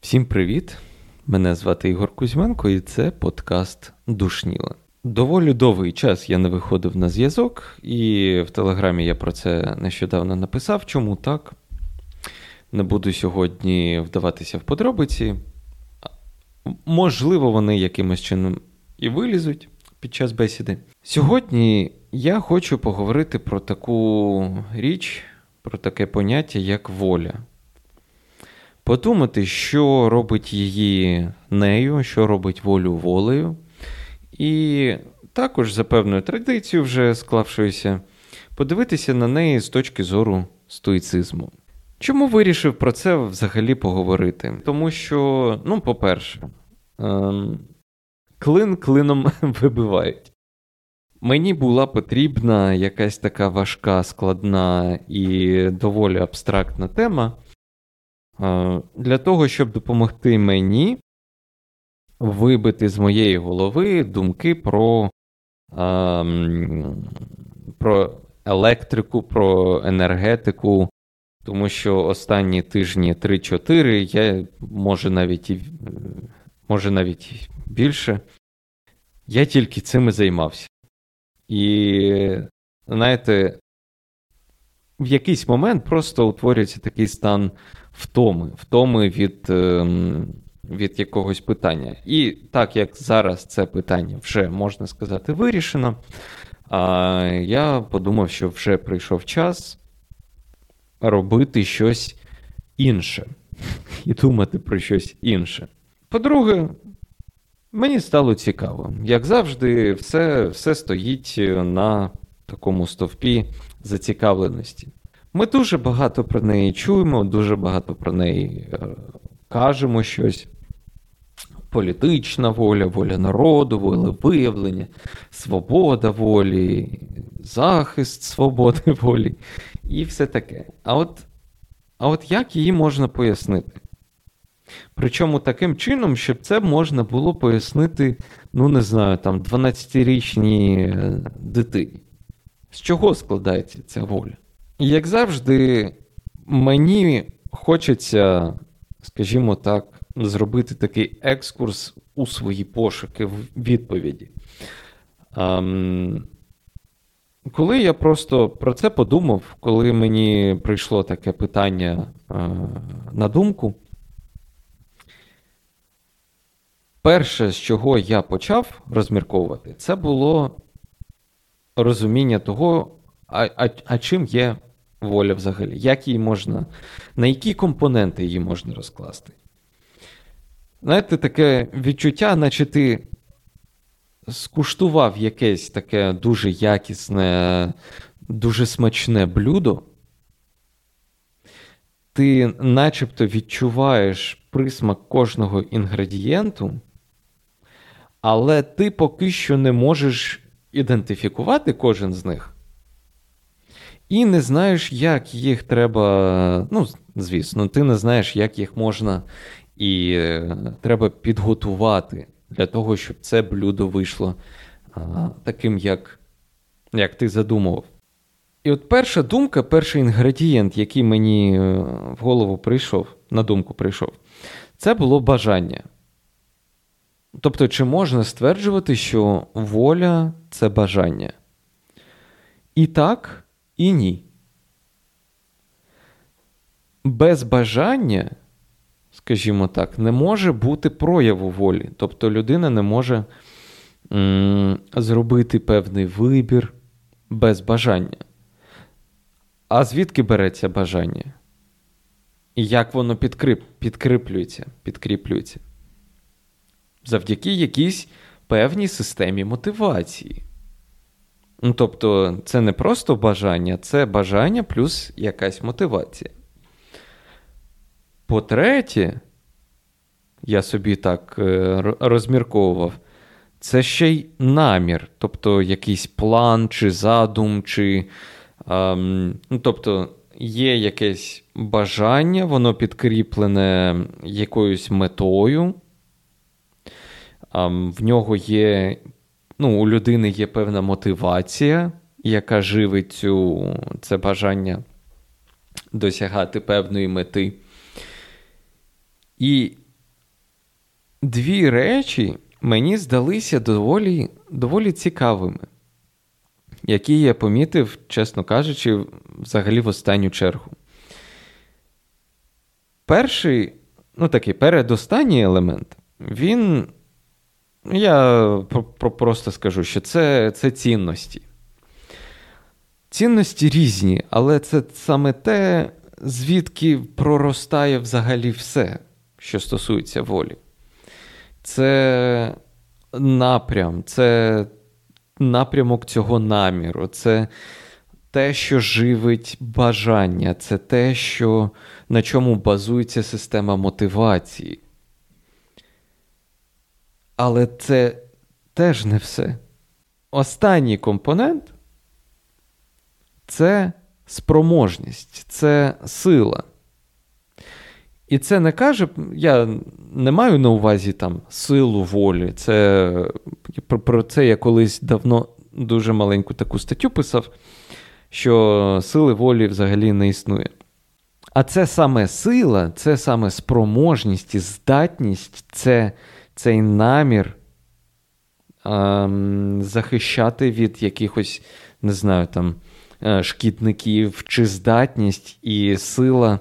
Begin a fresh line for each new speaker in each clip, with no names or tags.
Всім привіт! Мене звати Ігор Кузьменко, і це подкаст Душніла. Доволі довгий час я не виходив на зв'язок, і в Телеграмі я про це нещодавно написав. Чому так? Не буду сьогодні вдаватися в подробиці. Можливо, вони якимось чином і вилізуть під час бесіди. Сьогодні я хочу поговорити про таку річ, про таке поняття, як воля. Подумати, що робить її нею, що робить волю волею. І також, за певною традицією, вже склавшоюся, подивитися на неї з точки зору стоїцизму. Чому вирішив про це взагалі поговорити? Тому що, ну, по-перше, ем, клин клином вибивають. Мені була потрібна якась така важка, складна і доволі абстрактна тема для того, щоб допомогти мені вибити з моєї голови думки про, про електрику, про енергетику. Тому що останні тижні 3-4 я може навіть може навіть більше. Я тільки цим і займався. І, знаєте, в якийсь момент просто утворюється такий стан втоми, втоми від ем, від якогось питання. І так як зараз це питання вже, можна сказати, вирішено, я подумав, що вже прийшов час робити щось інше і думати про щось інше. По-друге, мені стало цікаво. Як завжди, все, все стоїть на такому стовпі зацікавленості. Ми дуже багато про неї чуємо, дуже багато про неї е, кажемо щось. Політична воля, воля народу, воля виявлення, свобода волі, захист свободи волі і все таке. А от, А от як її можна пояснити? Причому таким чином, щоб це можна було пояснити, ну, не знаю, там 12-річній е, дитині. З чого складається ця воля? І як завжди, мені хочеться, скажімо так, зробити такий екскурс у свої пошуки в відповіді. Um, коли я просто про це подумав, коли мені прийшло таке питання uh, на думку, перше, з чого я почав розмірковувати, це було розуміння того, а, а, а чим є воля взагалі, як її можна, на які компоненти її можна розкласти. Знаєте, таке відчуття, наче ти скуштував якесь таке дуже якісне, дуже смачне блюдо, ти начебто відчуваєш присмак кожного інгредієнту, але ти поки що не можеш ідентифікувати кожен з них. І не знаєш, як їх треба. Ну, звісно, ти не знаєш, як їх можна і е, треба підготувати для того, щоб це блюдо вийшло а, таким, як, як ти задумував. І от перша думка, перший інгредієнт, який мені е, в голову прийшов, на думку прийшов, це було бажання. Тобто, чи можна стверджувати, що воля це бажання? І так, і ні. Без бажання скажімо так, не може бути прояву волі. Тобто людина не може м- зробити певний вибір без бажання. А звідки береться бажання? І як воно підкріп, підкріплюється, підкріплюється? Завдяки якійсь певній системі мотивації. Ну, Тобто, це не просто бажання, це бажання плюс якась мотивація. По-третє, я собі так е, розмірковував, це ще й намір, тобто якийсь план, чи задум, чи. Ем, тобто, є якесь бажання, воно підкріплене якоюсь метою. Ем, в нього є, ну, у людини є певна мотивація яка живить цю, це бажання досягати певної мети. І дві речі мені здалися доволі, доволі цікавими, які я помітив, чесно кажучи, взагалі в останню чергу. Перший, ну такий передостанній елемент, він. Я просто скажу, що це, це цінності. Цінності різні, але це саме те, звідки проростає взагалі все, що стосується волі. Це напрям, це напрямок цього наміру, це те, що живить бажання, це те, що, на чому базується система мотивації. Але це теж не все. Останній компонент це спроможність, це сила. І це не каже, я не маю на увазі там силу волі. Це, Про, це я колись давно дуже маленьку таку статтю писав, що сили волі взагалі не існує. А це саме сила, це саме спроможність і здатність, це цей намір ем, захищати від якихось, не знаю, там, е, шкідників, чи здатність і сила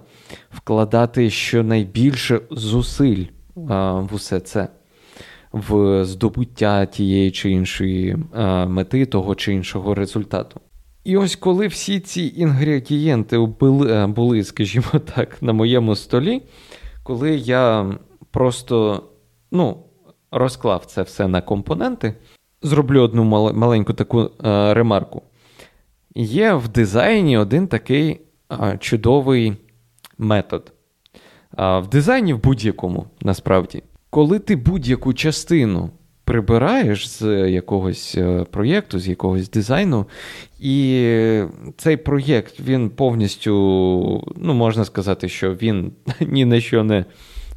вкладати щонайбільше зусиль а, в усе це, в здобуття тієї чи іншої а, мети, того чи іншого результату. І ось коли всі ці інгредієнти були, були, скажімо так, на моєму столі, коли я просто ну, розклав це все на компоненти, зроблю одну маленьку таку а, ремарку. Є в дизайні один такий а, чудовий метод. А В дизайні в будь-якому насправді, коли ти будь-яку частину прибираєш з якогось е, проєкту, з якогось дизайну, і цей проєкт він повністю, ну, можна сказати, що він ні на що не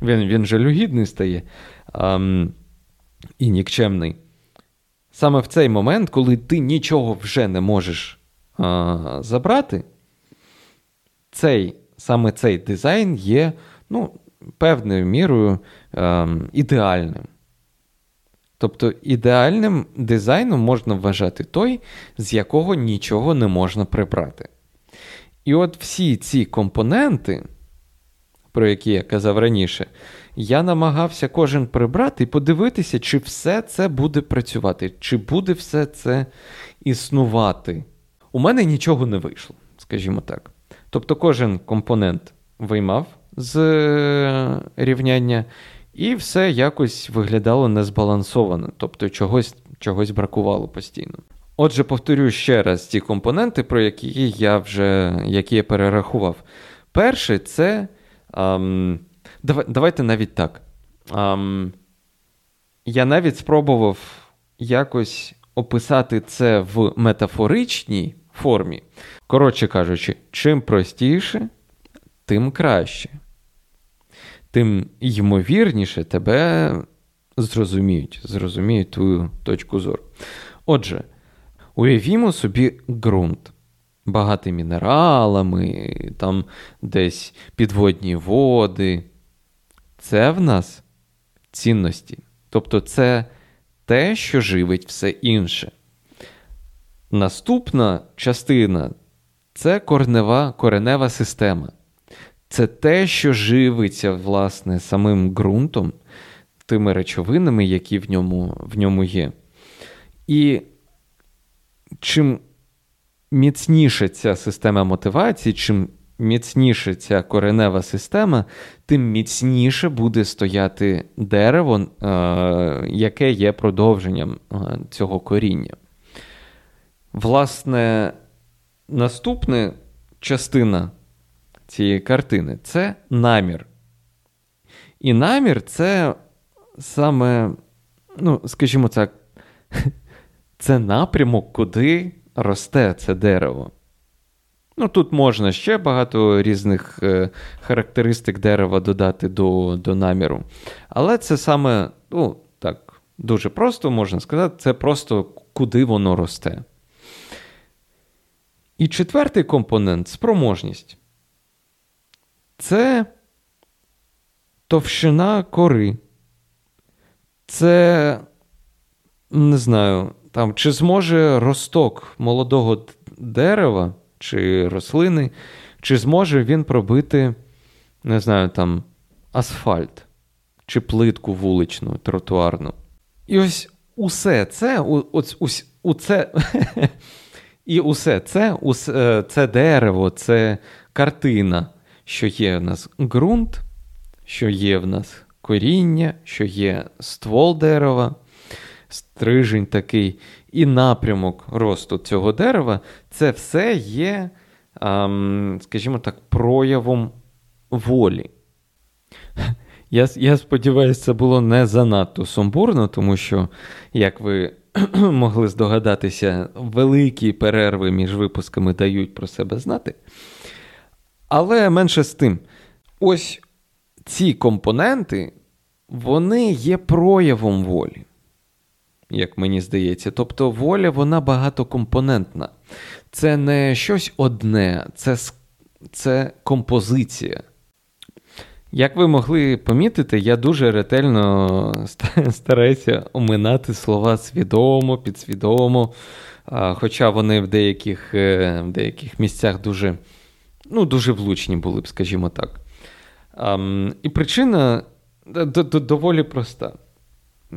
він, він жалюгідний стає а, і нікчемний. Саме в цей момент, коли ти нічого вже не можеш а, забрати, цей саме цей дизайн є ну, певною мірою е, ідеальним. Тобто ідеальним дизайном можна вважати той, з якого нічого не можна прибрати. І от всі ці компоненти, про які я казав раніше, я намагався кожен прибрати і подивитися, чи все це буде працювати, чи буде все це існувати. У мене нічого не вийшло, скажімо так. Тобто кожен компонент виймав з е, рівняння, і все якось виглядало незбалансовано, тобто чогось чогось бракувало постійно. Отже, повторю ще раз ті компоненти, про які я вже які я перерахував. Перший це. Давайте навіть так. Я навіть спробував якось описати це в метафоричній формі. Коротше кажучи, чим простіше, тим краще. Тим ймовірніше тебе зрозуміють, зрозуміють твою точку зору. Отже, уявімо собі ґрунт, багатий мінералами, там десь підводні води. Це в нас цінності. Тобто, це те, що живить все інше. Наступна частина це коренева, коренева система. Це те, що живиться власне, самим ґрунтом, тими речовинами, які в ньому, в ньому є. І чим міцніша ця система мотивації, чим міцніша ця коренева система, тим міцніше буде стояти дерево, е, яке є продовженням е, цього коріння. Власне, наступна частина цієї картини це намір. І намір це саме, ну, скажімо так, це напрямок, куди росте це дерево. Ну, Тут можна ще багато різних е, характеристик дерева додати до до наміру. Але це саме, ну, так, дуже просто можна сказати, це просто куди воно росте. І четвертий компонент спроможність. Це товщина кори. Це, не знаю, там, чи зможе росток молодого дерева чи рослини, чи зможе він пробити, не знаю, там, асфальт, чи плитку вуличну, тротуарну. І ось усе це, ось, ось, у це, і усе це, усе, це дерево, це картина, що є в нас ґрунт, що є в нас коріння, що є ствол дерева, стрижень такий, і напрямок росту цього дерева, це все є, скажімо так, проявом волі. Я я сподіваюся, це було не занадто сумбурно, тому що, як ви могли здогадатися, великі перерви між випусками дають про себе знати. Але менше з тим, ось ці компоненти, вони є проявом волі, як мені здається. Тобто воля вона багатокомпонентна. Це не щось одне, це, це композиція. Як ви могли помітити, я дуже ретельно стараюся оминати слова свідомо, підсвідомо, хоча вони в деяких е, в деяких місцях дуже ну, дуже влучні були б, скажімо так. І причина доволі проста,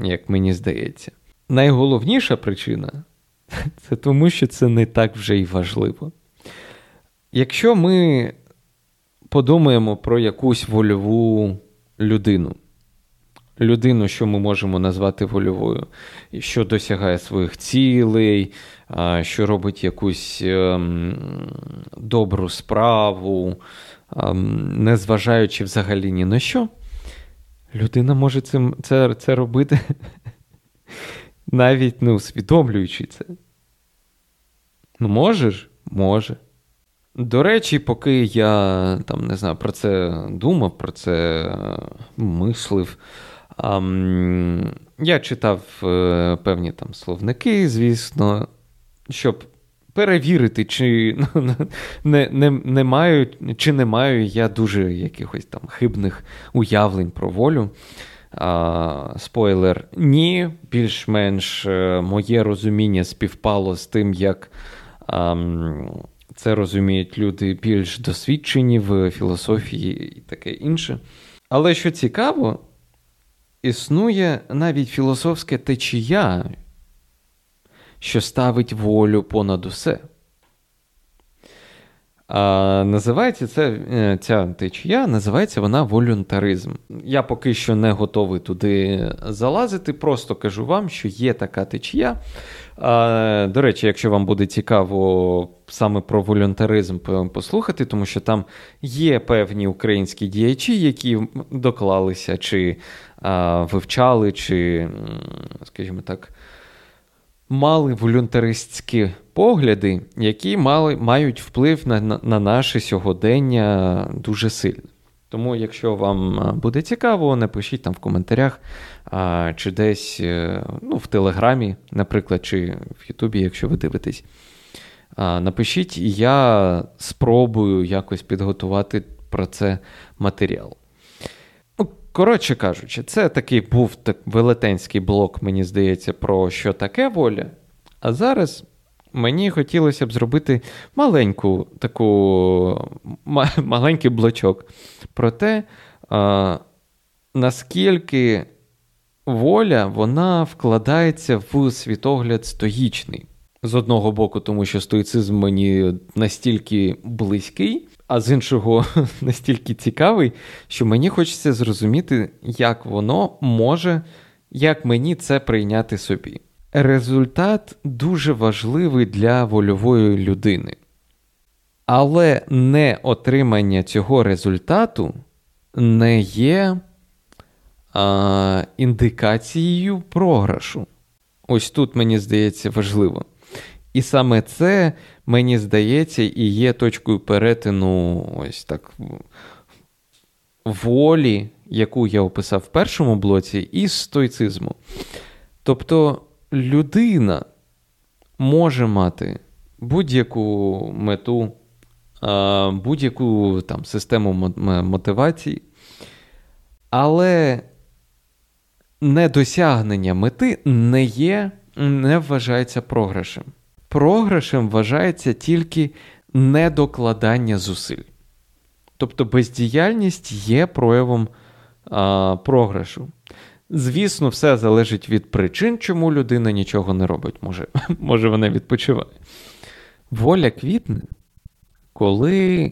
як мені здається. Найголовніша причина це тому, що це не так вже й важливо. Якщо ми подумаємо про якусь вольову людину. Людину, що ми можемо назвати вольовою, що досягає своїх цілей, що робить якусь ем, добру справу, ем, незважаючи взагалі ні на що, людина може це це, це робити, навіть не усвідомлюючи це. Ну, можеш? Може. До речі, поки я там не знаю, про це думав, про це е, мислив. Я читав е, певні там словники, звісно, щоб перевірити, чи ну, не не, не маю, чи не маю я дуже якихось там хибних уявлень про волю. А, Спойлер, ні, більш-менш е, моє розуміння співпало з тим, як. А, це розуміють люди більш досвідчені в філософії і таке інше. Але що цікаво, існує навіть філософська течія, що ставить волю понад усе. А Називається це, е, ця течія, називається вона волюнтаризм. Я поки що не готовий туди залазити, просто кажу вам, що є така течія. А, До речі, якщо вам буде цікаво саме про волюнтаризм послухати, тому що там є певні українські діячі, які доклалися, чи а, вивчали, чи, скажімо так, мали волюнтаристські погляди, які мали, мають вплив на, на, на наше сьогодення дуже сильно. Тому, якщо вам буде цікаво, напишіть там в коментарях, а, чи десь е, ну, в Телеграмі, наприклад, чи в Ютубі, якщо ви дивитесь. А, Напишіть, і я спробую якось підготувати про це матеріал. Коротше кажучи, це такий був так велетенський блок, мені здається, про що таке воля. А зараз мені хотілося б зробити маленьку таку, маленький блочок про те, а, наскільки воля вона вкладається в світогляд стоїчний. З одного боку, тому що стоїцизм мені настільки близький, а з іншого настільки цікавий, що мені хочеться зрозуміти, як воно може, як мені це прийняти собі. Результат дуже важливий для вольової людини. Але не отримання цього результату не є а, індикацією програшу. Ось тут, мені здається, важливо. І саме це, мені здається, і є точкою перетину ось так волі, яку я описав в першому блоці, і стоїцизму. Тобто людина може мати будь-яку мету, будь-яку там систему мотивації, але недосягнення мети не є, не вважається програшем. Програшем вважається тільки недокладання зусиль. Тобто бездіяльність є проявом а, програшу. Звісно, все залежить від причин, чому людина нічого не робить. Може, може вона відпочиває. Воля квітне, коли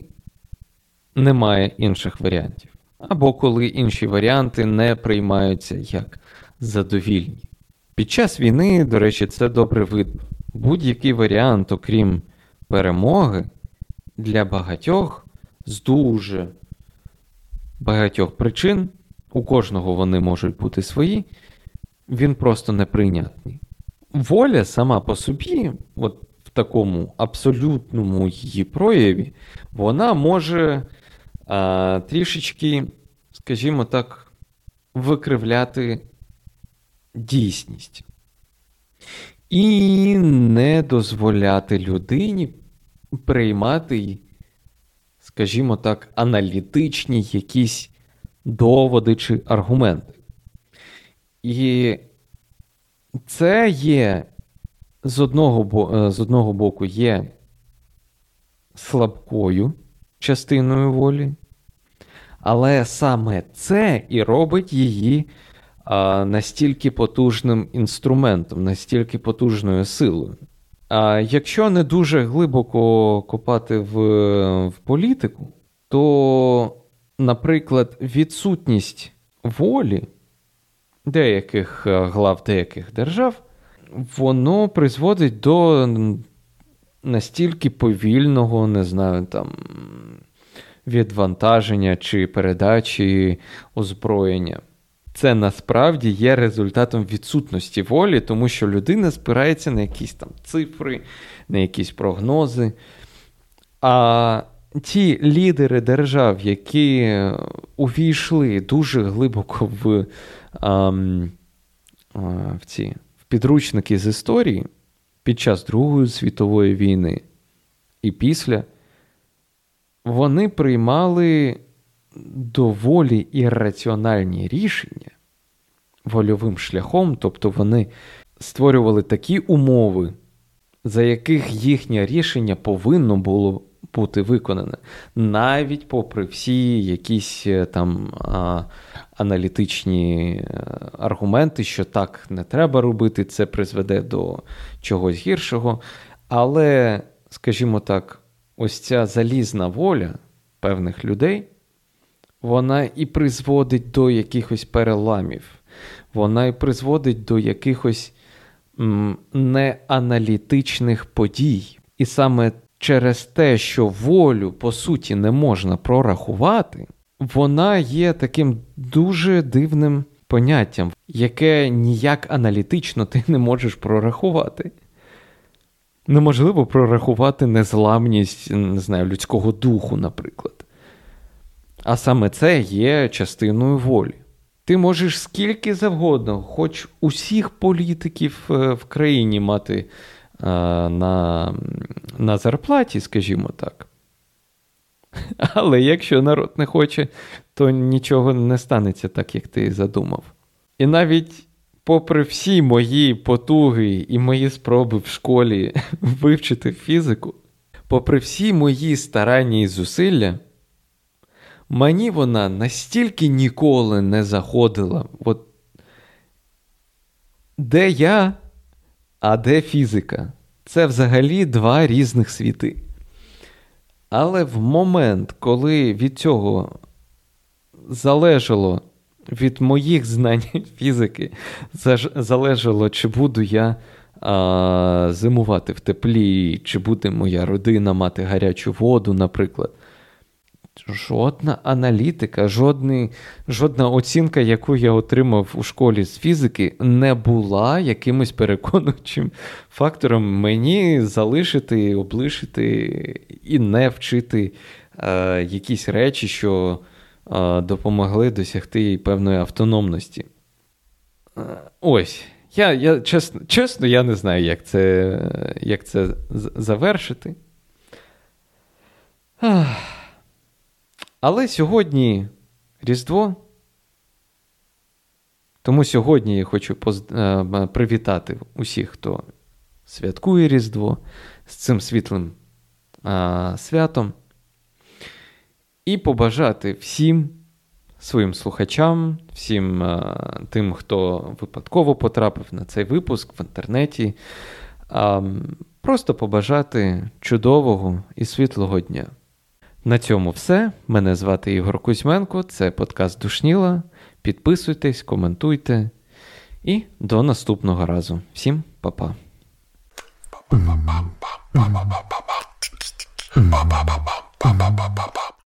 немає інших варіантів. Або коли інші варіанти не приймаються як задовільні. Під час війни, до речі, це добре видно. Будь-який варіант, окрім перемоги, для багатьох з дуже багатьох причин, у кожного вони можуть бути свої, він просто неприйнятний. Воля сама по собі, от в такому абсолютному її прояві, вона може а, трішечки, скажімо так, викривляти дійсність. І не дозволяти людині приймати, скажімо так, аналітичні якісь доводи чи аргументи. І це є з одного е, з одного боку є слабкою частиною волі, але саме це і робить її настільки потужним інструментом, настільки потужною силою. А якщо не дуже глибоко копати в, в політику, то, наприклад, відсутність волі деяких е, глав деяких держав, воно призводить до настільки повільного, не знаю, там. Відвантаження чи передачі озброєння це насправді є результатом відсутності волі, тому що людина спирається на якісь там цифри, на якісь прогнози. А ті лідери держав, які увійшли дуже глибоко в в, ці, в підручники з історії під час Другої світової війни і після, вони приймали доволі ірраціональні рішення вольовим шляхом, тобто вони створювали такі умови, за яких їхнє рішення повинно було бути виконане, навіть попри всі якісь е, там а, аналітичні е, аргументи, що так не треба робити, це призведе до чогось гіршого. Але, скажімо так, ось ця залізна воля певних людей вона і призводить до якихось переламів, вона і призводить до якихось неаналітичних подій. І саме через те, що волю, по суті, не можна прорахувати, вона є таким дуже дивним поняттям, яке ніяк аналітично ти не можеш прорахувати. Неможливо прорахувати незламність не знаю, людського духу, наприклад. А саме це є частиною волі. Ти можеш скільки завгодно, хоч усіх політиків е, в країні мати е, на, на зарплаті, скажімо так. Але якщо народ не хоче, то нічого не станеться так, як ти задумав. І навіть попри всі мої потуги і мої спроби в школі вивчити фізику, попри всі мої старання і зусилля, мені вона настільки ніколи не заходила. От Де я, а де фізика? Це взагалі два різних світи. Але в момент, коли від цього залежало від моїх знань фізики, залежало, чи буду я а, зимувати в теплі, чи буде моя родина мати гарячу воду, наприклад. Жодна аналітика, жодний, жодна оцінка, яку я отримав у школі з фізики, не була якимось переконуючим фактором мені залишити, облишити і не вчити е, якісь речі, що е, допомогли досягти певної автономності. Е, ось, Я, я чесно, чесно, я не знаю, як це як це завершити. Але сьогодні Різдво. Тому сьогодні я хочу. Е, привітати усіх, хто святкує Різдво з цим світлим святом. І побажати всім своїм слухачам, всім а, тим, хто випадково потрапив на цей випуск в інтернеті. Просто побажати чудового і світлого дня. На цьому все. Мене звати Ігор Кузьменко, це подкаст Душніла. Підписуйтесь, коментуйте. І до наступного разу. Всім па-па.